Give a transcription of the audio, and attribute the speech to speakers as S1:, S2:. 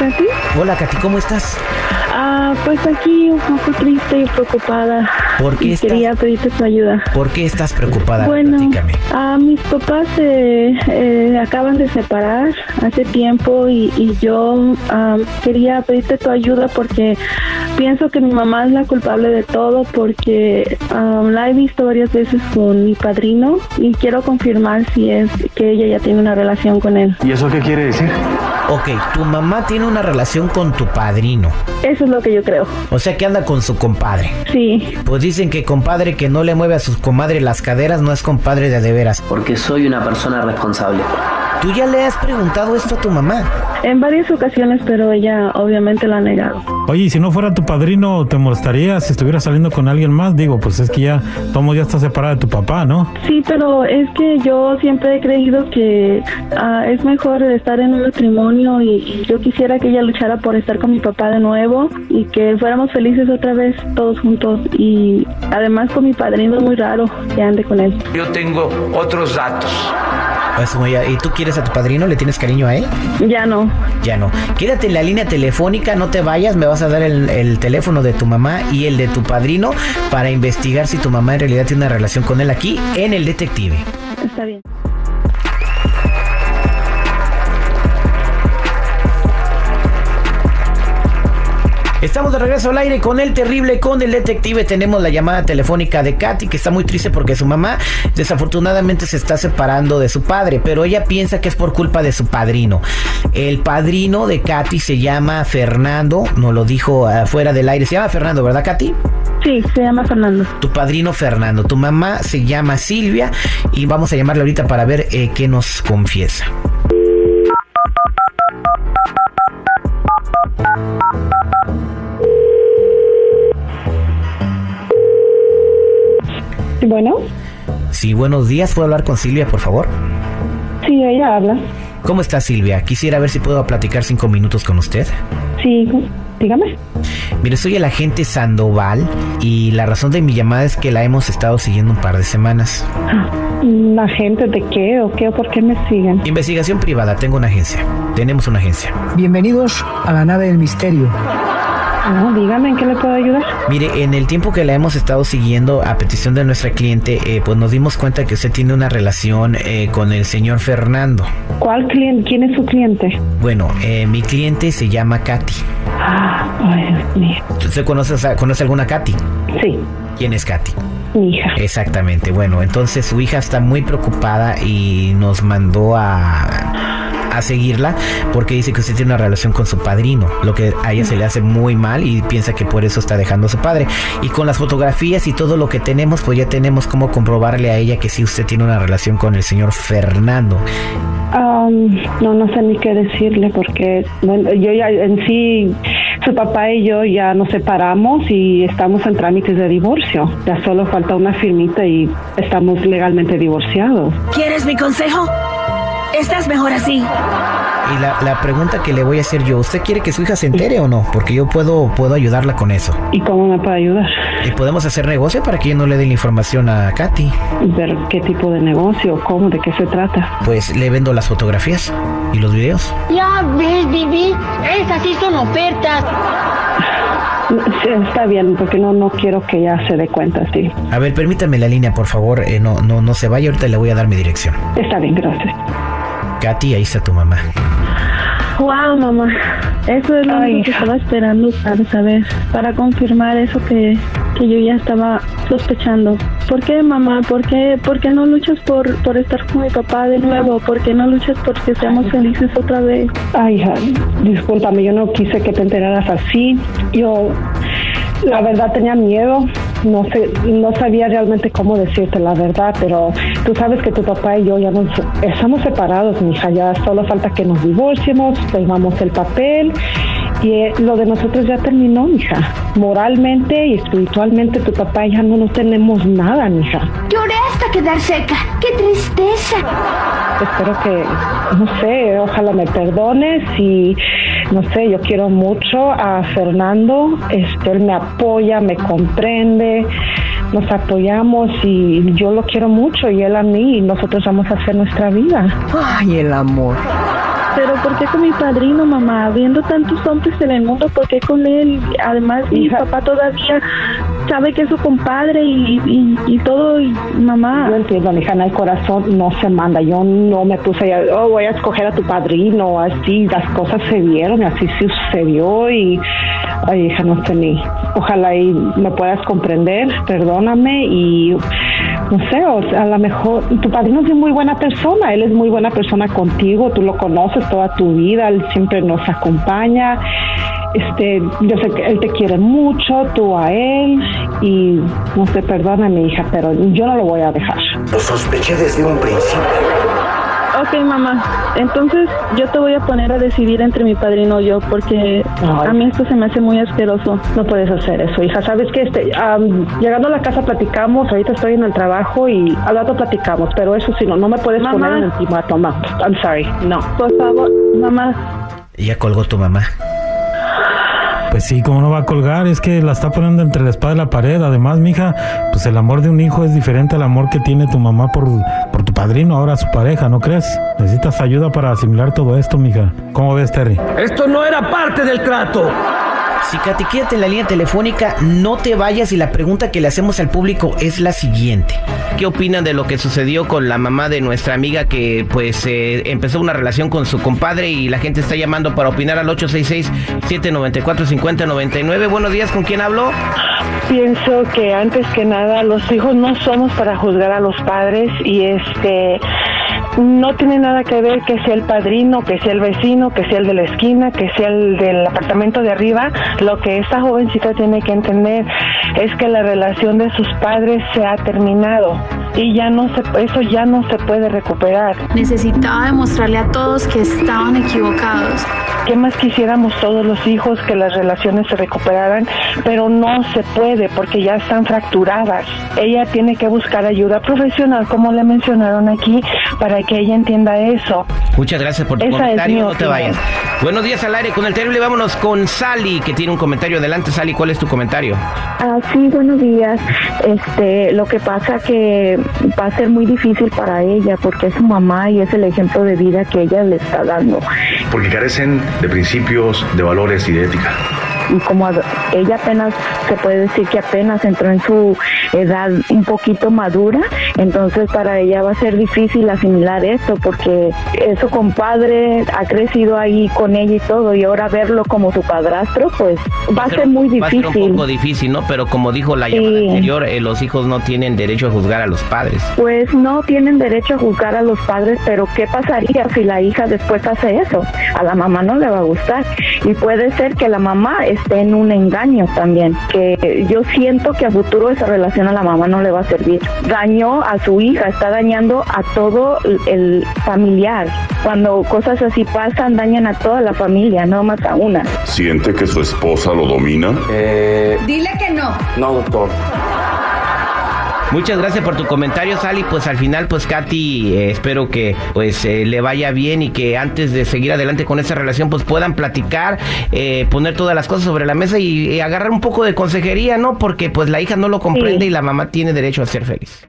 S1: Katy.
S2: Hola, Katy, ¿cómo estás?
S1: Ah, pues aquí un poco triste y preocupada.
S2: ¿Por qué
S1: Y
S2: estás-
S1: Quería pedirte tu ayuda.
S2: ¿Por qué estás preocupada?
S1: Bueno,
S2: Platícame.
S1: ah, mis papás eh, eh, acaban de separar hace tiempo y, y yo ah, quería pedirte tu ayuda porque pienso que mi mamá es la culpable de todo porque ah, la he visto varias veces con mi padrino y quiero confirmar si es que ella ya tiene una relación con él.
S3: ¿Y eso qué quiere decir?
S2: Ok, tu mamá tiene una relación con tu padrino.
S1: Eso es lo que yo creo.
S2: O sea que anda con su compadre.
S1: Sí,
S2: Pues dicen que compadre que no le mueve a sus comadres las caderas no es compadre de de veras.
S4: porque soy una persona responsable.
S2: ¿Tú ya le has preguntado esto a tu mamá?
S1: En varias ocasiones, pero ella obviamente lo ha negado.
S5: Oye, y si no fuera tu padrino, ¿te molestaría si estuviera saliendo con alguien más? Digo, pues es que ya, Tomo ya está separada de tu papá, ¿no?
S1: Sí, pero es que yo siempre he creído que ah, es mejor estar en un matrimonio y, y yo quisiera que ella luchara por estar con mi papá de nuevo y que fuéramos felices otra vez todos juntos y además con mi padrino es muy raro que ande con él.
S6: Yo tengo otros datos.
S2: Pues, como ya- ¿Y tú quieres a tu padrino? ¿Le tienes cariño a él?
S1: Ya no.
S2: Ya no. Quédate en la línea telefónica, no te vayas, me vas a dar el, el teléfono de tu mamá y el de tu padrino para investigar si tu mamá en realidad tiene una relación con él aquí en el detective.
S1: Está bien.
S2: Estamos de regreso al aire con el terrible, con el detective. Tenemos la llamada telefónica de Katy, que está muy triste porque su mamá desafortunadamente se está separando de su padre, pero ella piensa que es por culpa de su padrino. El padrino de Katy se llama Fernando, nos lo dijo afuera del aire. Se llama Fernando, ¿verdad, Katy?
S1: Sí, se llama Fernando.
S2: Tu padrino Fernando, tu mamá se llama Silvia y vamos a llamarle ahorita para ver eh, qué nos confiesa.
S1: Bueno,
S2: Sí, buenos días, ¿puedo hablar con Silvia, por favor?
S1: sí, ella habla.
S2: ¿Cómo está Silvia? Quisiera ver si puedo platicar cinco minutos con usted.
S1: Sí, dígame.
S2: Mire, soy el agente Sandoval y la razón de mi llamada es que la hemos estado siguiendo un par de semanas.
S1: ¿La gente de qué o qué o por qué me siguen?
S2: Investigación privada, tengo una agencia. Tenemos una agencia.
S7: Bienvenidos a la nave del misterio.
S1: No, dígame en qué le puedo ayudar.
S2: Mire, en el tiempo que la hemos estado siguiendo a petición de nuestra cliente, eh, pues nos dimos cuenta que usted tiene una relación eh, con el señor Fernando.
S1: ¿Cuál cliente? ¿Quién es su cliente?
S2: Bueno, eh, mi cliente se llama Katy.
S1: Ay, Dios mío.
S2: ¿Usted conoce, conoce alguna Katy?
S1: Sí,
S2: ¿Quién es Katy?
S1: mi hija.
S2: Exactamente. Bueno, entonces su hija está muy preocupada y nos mandó a, a seguirla porque dice que usted tiene una relación con su padrino, lo que a ella se le hace muy mal y piensa que por eso está dejando a su padre. Y con las fotografías y todo lo que tenemos, pues ya tenemos cómo comprobarle a ella que sí usted tiene una relación con el señor Fernando.
S1: Am, no, no sé ni qué decirle porque bueno, yo ya en sí, su papá y yo ya nos separamos y estamos en trámites de divorcio. Ya solo falta una firmita y estamos legalmente divorciados.
S8: ¿Quieres mi consejo? Estás mejor así.
S2: Y la, la pregunta que le voy a hacer yo, ¿usted quiere que su hija se entere o no? Porque yo puedo, puedo ayudarla con eso.
S1: ¿Y cómo me puede ayudar?
S2: Y podemos hacer negocio para que ella no le dé la información a Katy.
S1: ¿Ver qué tipo de negocio? ¿Cómo? ¿De qué se trata?
S2: Pues le vendo las fotografías y los videos.
S9: Ya ves, Bibi, esas sí son ofertas.
S1: Sí, está bien, porque no, no quiero que ella se dé cuenta, sí.
S2: A ver, permítame la línea, por favor. Eh, no, no, no se vaya, ahorita le voy a dar mi dirección.
S1: Está bien, gracias.
S2: Katy, ahí está tu mamá.
S1: Wow, mamá. Eso es lo
S10: Ay,
S1: único que estaba esperando para saber, para confirmar eso que, que yo ya estaba sospechando. ¿Por qué, mamá? ¿Por qué, por qué no luchas por, por estar con mi papá de nuevo? ¿Por qué no luchas por que seamos felices otra vez? Ay, hija, discúlpame, yo no quise que te enteraras así. Yo, la verdad, tenía miedo. No sé, no sabía realmente cómo decirte la verdad, pero tú sabes que tu papá y yo ya nos estamos separados, mi hija. Ya solo falta que nos divorciemos, firmamos el papel y eh, lo de nosotros ya terminó, mija. Moralmente y espiritualmente tu papá y ya no nos tenemos nada, mija.
S9: Lloré hasta quedar seca. ¡Qué tristeza!
S1: Espero que, no sé, ojalá me perdones y no sé, yo quiero mucho a Fernando. Este, él me apoya, me comprende, nos apoyamos y yo lo quiero mucho y él a mí y nosotros vamos a hacer nuestra vida.
S7: Ay, el amor.
S1: Pero ¿por qué con mi padrino, mamá? Habiendo tantos hombres en el mundo, ¿por qué con él? Además, mi papá todavía sabe que es su compadre y, y, y todo, y mamá.
S3: Yo entiendo, mi hija, el corazón no se manda. Yo no me puse a, oh, voy a escoger a tu padrino, así. Las cosas se dieron y así sucedió y, ay, hija, no sé ni. Ojalá y me puedas comprender, perdóname y no sé, o sea, a lo mejor tu padrino es muy buena persona, él es muy buena persona contigo, tú lo conoces toda tu vida, él siempre nos acompaña. Este, yo sé que él te quiere mucho, tú a él, y no sé, perdóname, hija, pero yo no lo voy a dejar.
S6: Lo sospeché desde un principio.
S1: Ok, mamá. Entonces yo te voy a poner a decidir entre mi padrino y yo porque
S3: Ay.
S1: a mí esto se me hace muy asqueroso.
S3: No puedes hacer eso, hija. Sabes que este, am, llegando a la casa platicamos. Ahorita estoy en el trabajo y al rato platicamos. Pero eso sí, no, no me puedes
S1: Mamá.
S3: poner un ultimátum. ma. I'm sorry, no.
S1: Por favor, mamá.
S2: Ya colgó tu mamá.
S5: Pues sí, ¿cómo no va a colgar? Es que la está poniendo entre la espada y la pared. Además, mija, pues el amor de un hijo es diferente al amor que tiene tu mamá por, por tu padrino, ahora su pareja, ¿no crees? Necesitas ayuda para asimilar todo esto, mija. ¿Cómo ves, Terry?
S6: Esto no era parte del trato.
S2: Si Katy, quédate en la línea telefónica, no te vayas y la pregunta que le hacemos al público es la siguiente. ¿Qué opinan de lo que sucedió con la mamá de nuestra amiga que pues eh, empezó una relación con su compadre y la gente está llamando para opinar al 866-794-5099? Buenos días, ¿con quién hablo?
S10: Pienso que antes que nada los hijos no somos para juzgar a los padres y este no tiene nada que ver que sea el padrino, que sea el vecino, que sea el de la esquina, que sea el del apartamento de arriba. Lo que esta jovencita tiene que entender es que la relación de sus padres se ha terminado y ya no se, eso ya no se puede recuperar.
S11: Necesitaba demostrarle a todos que estaban equivocados.
S10: ¿Qué más quisiéramos todos los hijos que las relaciones se recuperaran? Pero no se puede porque ya están fracturadas. Ella tiene que buscar ayuda profesional, como le mencionaron aquí, para que ella entienda eso.
S2: Muchas gracias por tu
S10: Esa es
S2: comentario, no te vayas. Buenos días al aire con el terrible. Vámonos con Sally, que tiene un comentario. Adelante, Sally, ¿cuál es tu comentario?
S1: Ah, sí, buenos días. Este, lo que pasa que va a ser muy difícil para ella porque es su mamá y es el ejemplo de vida que ella le está dando.
S12: Porque carecen de principios, de valores y de ética.
S1: Y como ella apenas, se puede decir que apenas entró en su edad un poquito madura, entonces para ella va a ser difícil asimilar esto porque su compadre, ha crecido ahí con ella y todo, y ahora verlo como su padrastro, pues va a ser muy
S2: Va a ser un
S1: difícil.
S2: poco difícil, ¿no? Pero como dijo la
S1: Sí.
S2: llamada anterior, eh, los hijos no tienen derecho a juzgar a los padres.
S1: Pues no tienen derecho a juzgar a los padres, pero ¿qué pasaría si la hija después hace eso? A la mamá no le va a gustar. Y puede ser que la mamá esté en un engaño también, que yo siento que a futuro esa relación a la mamá no le va a servir. Dañó a su hija, está dañando a todo el familiar. Cuando cosas así pasan, dañan a toda la familia, no más a una.
S13: ¿Siente que su esposa lo domina?
S6: Eh,
S11: Dile que no.
S6: no, doctor.
S2: Muchas gracias por tu comentario, Sally. Pues al final, pues Katy, eh, espero que pues eh, le vaya bien y que antes de seguir adelante con esa relación, pues puedan platicar, eh, poner todas las cosas sobre la mesa y, y agarrar un poco de consejería, ¿no? Porque pues la hija no lo comprende
S1: Sí.
S2: y la mamá tiene derecho a ser feliz.